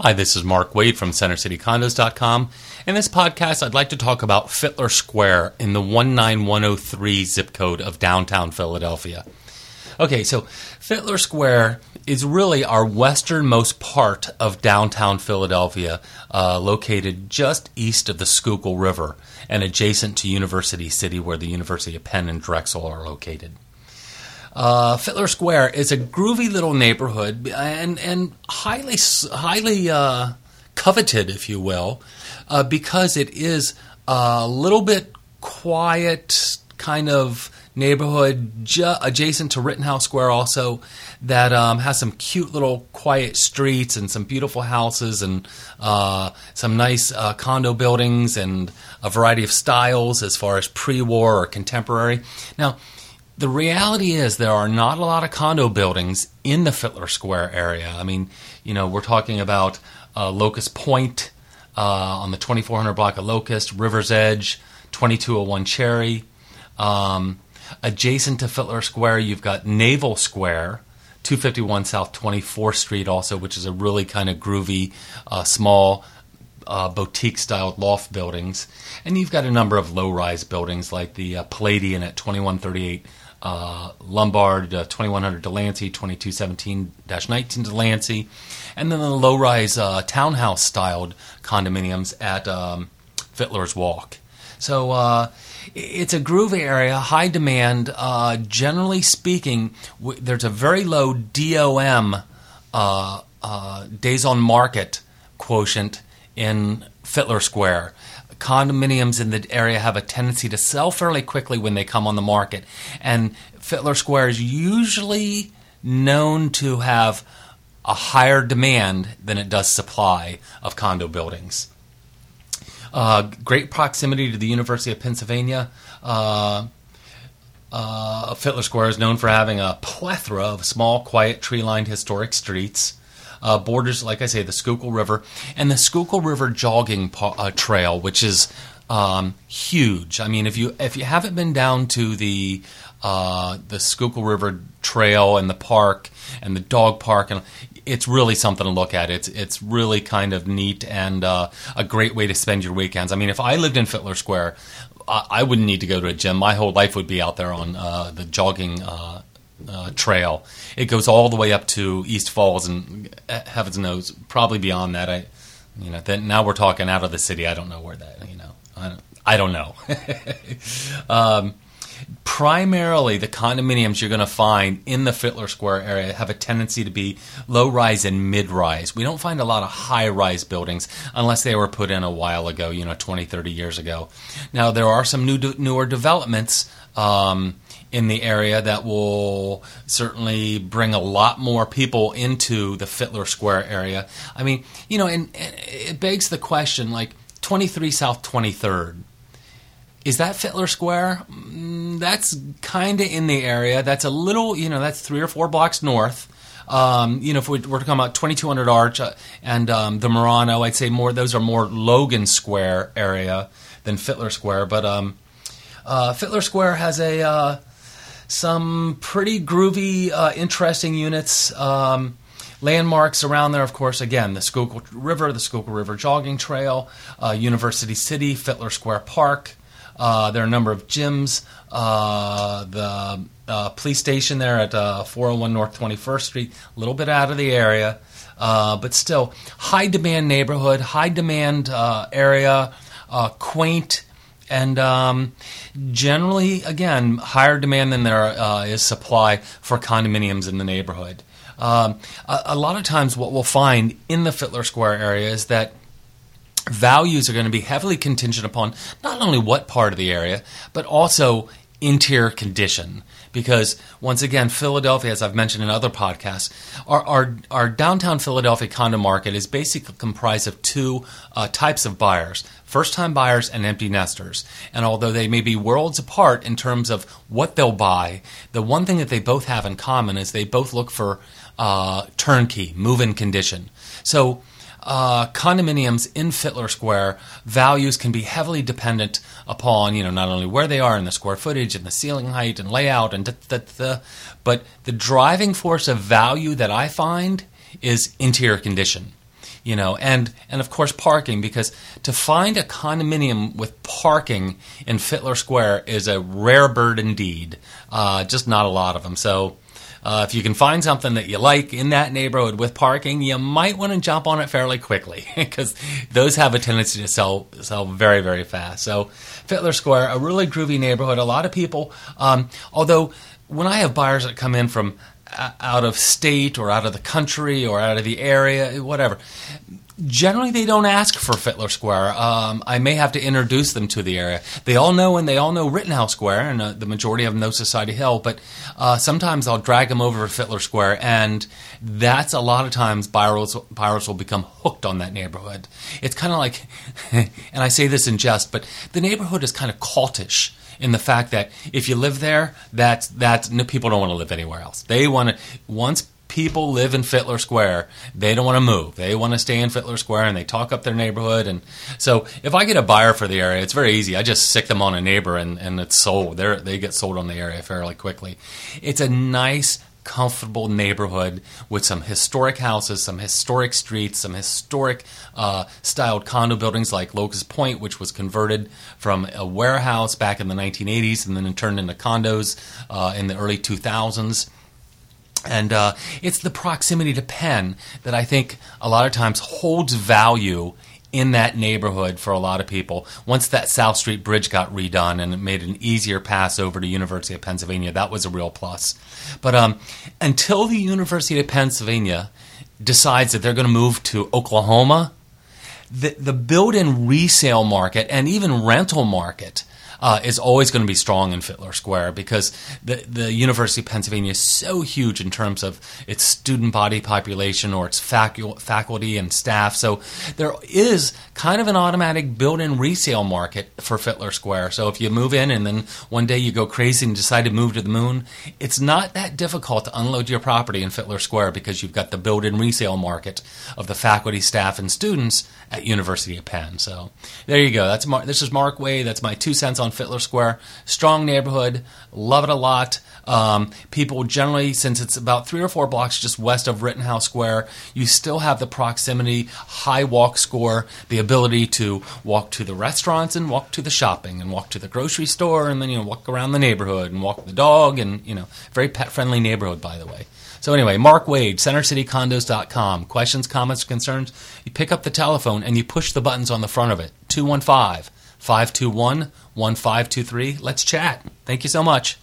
Hi, this is Mark Wade from CenterCityCondos.com. In this podcast, I'd like to talk about Fitler Square in the 19103 zip code of downtown Philadelphia. Okay, so Fitler Square is really our westernmost part of downtown Philadelphia, uh, located just east of the Schuylkill River and adjacent to University City, where the University of Penn and Drexel are located. Uh, Fitler Square is a groovy little neighborhood and and highly highly uh, coveted, if you will, uh, because it is a little bit quiet kind of neighborhood ju- adjacent to Rittenhouse Square, also that um, has some cute little quiet streets and some beautiful houses and uh, some nice uh, condo buildings and a variety of styles as far as pre-war or contemporary. Now the reality is there are not a lot of condo buildings in the Fitler Square area. I mean, you know, we're talking about uh, Locust Point uh, on the 2400 block of Locust, River's Edge, 2201 Cherry. Um, adjacent to Fitler Square, you've got Naval Square, 251 South 24th Street, also, which is a really kind of groovy, uh, small uh, boutique styled loft buildings. And you've got a number of low rise buildings like the uh, Palladian at 2138 uh, Lombard, uh, 2100 Delancey, 2217 19 Delancey, and then the low rise uh, townhouse styled condominiums at um, Fitler's Walk. So uh, it's a groovy area, high demand. Uh, generally speaking, w- there's a very low DOM, uh, days on market quotient in Fittler Square condominiums in the area have a tendency to sell fairly quickly when they come on the market. And Fitler Square is usually known to have a higher demand than it does supply of condo buildings. Uh, great proximity to the University of Pennsylvania. Uh, uh, Fitler Square is known for having a plethora of small, quiet, tree lined historic streets uh, borders, like I say, the Schuylkill River and the Schuylkill River jogging pa- uh, trail, which is um, huge. I mean, if you if you haven't been down to the uh, the Schuylkill River Trail and the park and the dog park, and it's really something to look at. It's it's really kind of neat and uh, a great way to spend your weekends. I mean, if I lived in Fitler Square, I, I wouldn't need to go to a gym. My whole life would be out there on uh, the jogging uh, trail. It goes all the way up to East Falls, and uh, heavens knows, probably beyond that. I, you know, then now we're talking out of the city. I don't know where that. You know, I don't, I don't know. um, primarily, the condominiums you're going to find in the Fitler Square area have a tendency to be low rise and mid rise. We don't find a lot of high rise buildings unless they were put in a while ago, you know, 20, 30 years ago. Now, there are some new, newer developments. Um, in the area that will certainly bring a lot more people into the Fitler Square area. I mean, you know, and, and it begs the question like 23 South 23rd. Is that Fitler Square? Mm, that's kind of in the area. That's a little, you know, that's three or four blocks north. Um, you know, if we're talking about 2200 Arch uh, and um, the Murano, I'd say more. Those are more Logan Square area than Fitler Square. But um, uh, Fitler Square has a uh, some pretty groovy, uh, interesting units. Um, landmarks around there, of course, again, the Schuylkill River, the Schuylkill River Jogging Trail, uh, University City, Fitler Square Park. Uh, there are a number of gyms. Uh, the uh, police station there at uh, 401 North 21st Street, a little bit out of the area, but still high demand neighborhood, high demand area, quaint and um, generally, again, higher demand than there uh, is supply for condominiums in the neighborhood. Um, a, a, lot of times, what we'll find in the Fitler Square area is that values are going to be heavily contingent upon not only what part of the area, but also interior condition because once again, Philadelphia, as I've mentioned in other podcasts, our, our, our downtown Philadelphia condo market is basically comprised of two uh, types of buyers first time buyers and empty nesters. And although they may be worlds apart in terms of what they'll buy, the one thing that they both have in common is they both look for uh, turnkey, move in condition. So uh, condominiums in Fitler Square, values can be heavily dependent upon, you know, not only where they are in the square footage and the ceiling height and layout and the, but the driving force of value that I find is interior condition. you know, and and of course parking because to find a condominium with parking in Fitler Square is a rare bird indeed. Uh, just not a lot of them. So. Uh, if you can find something that you like in that neighborhood with parking, you might want to jump on it fairly quickly because those have a tendency to sell sell very very fast. So, Fitler Square, a really groovy neighborhood. A lot of people, um, although when I have buyers that come in from out of state or out of the country or out of the area, whatever. Generally, they don't ask for Fitler Square. Um, I may have to introduce them to the area. They all know, and they all know Rittenhouse Square, and uh, the majority of them know Society Hill. But uh, sometimes I'll drag them over to Fitler Square, and that's a lot of times pirates, buyers will become hooked on that neighborhood. It's kind of like, and I say this in jest, but the neighborhood is kind of cultish in the fact that if you live there, that's that's no, people don't want to live anywhere else. They want to once people live in Fitler Square, they don't want to move. They want to stay in Fitler Square and they talk up their neighborhood. And so if I get a buyer for the area, it's very easy. I just sick them on a neighbor and, and it's sold. they they get sold on the area fairly quickly. It's a nice comfortable neighborhood with some historic houses, some historic streets, some historic uh, styled condo buildings like Locust Point, which was converted from a warehouse back in the 1980s and then turned into condos uh, in the early 2000s. And uh, it's the proximity to Penn that I think a lot of times holds value in that neighborhood for a lot of people. Once that South Street Bridge got redone and it made an easier pass over to University of Pennsylvania, that was a real plus. But um, until the University of Pennsylvania decides that they're going to move to Oklahoma, the, the build-in resale market and even rental market uh, is always going to be strong in Fitler Square because the, the University of Pennsylvania is so huge in terms of its student body population or its facu- faculty and staff. So there is kind of an automatic built in resale market for Fitler Square. So if you move in and then one day you go crazy and decide to move to the moon, it's not that difficult to unload your property in Fitler Square because you've got the built in resale market of the faculty, staff, and students at University of Penn. So there you go. That's Mar- this is Mark Wade. That's my two cents on Fitler Square. Strong neighborhood. Love it a lot. Um, people generally, since it's about three or four blocks just west of Rittenhouse Square, you still have the proximity, high walk score, the ability to walk to the restaurants and walk to the shopping and walk to the grocery store and then you know walk around the neighborhood and walk the dog and you know very pet friendly neighborhood by the way. So anyway, Mark Wade, CenterCityCondos.com. Questions, comments, concerns? You pick up the telephone and you push the buttons on the front of it. 215 521 1523. Let's chat. Thank you so much.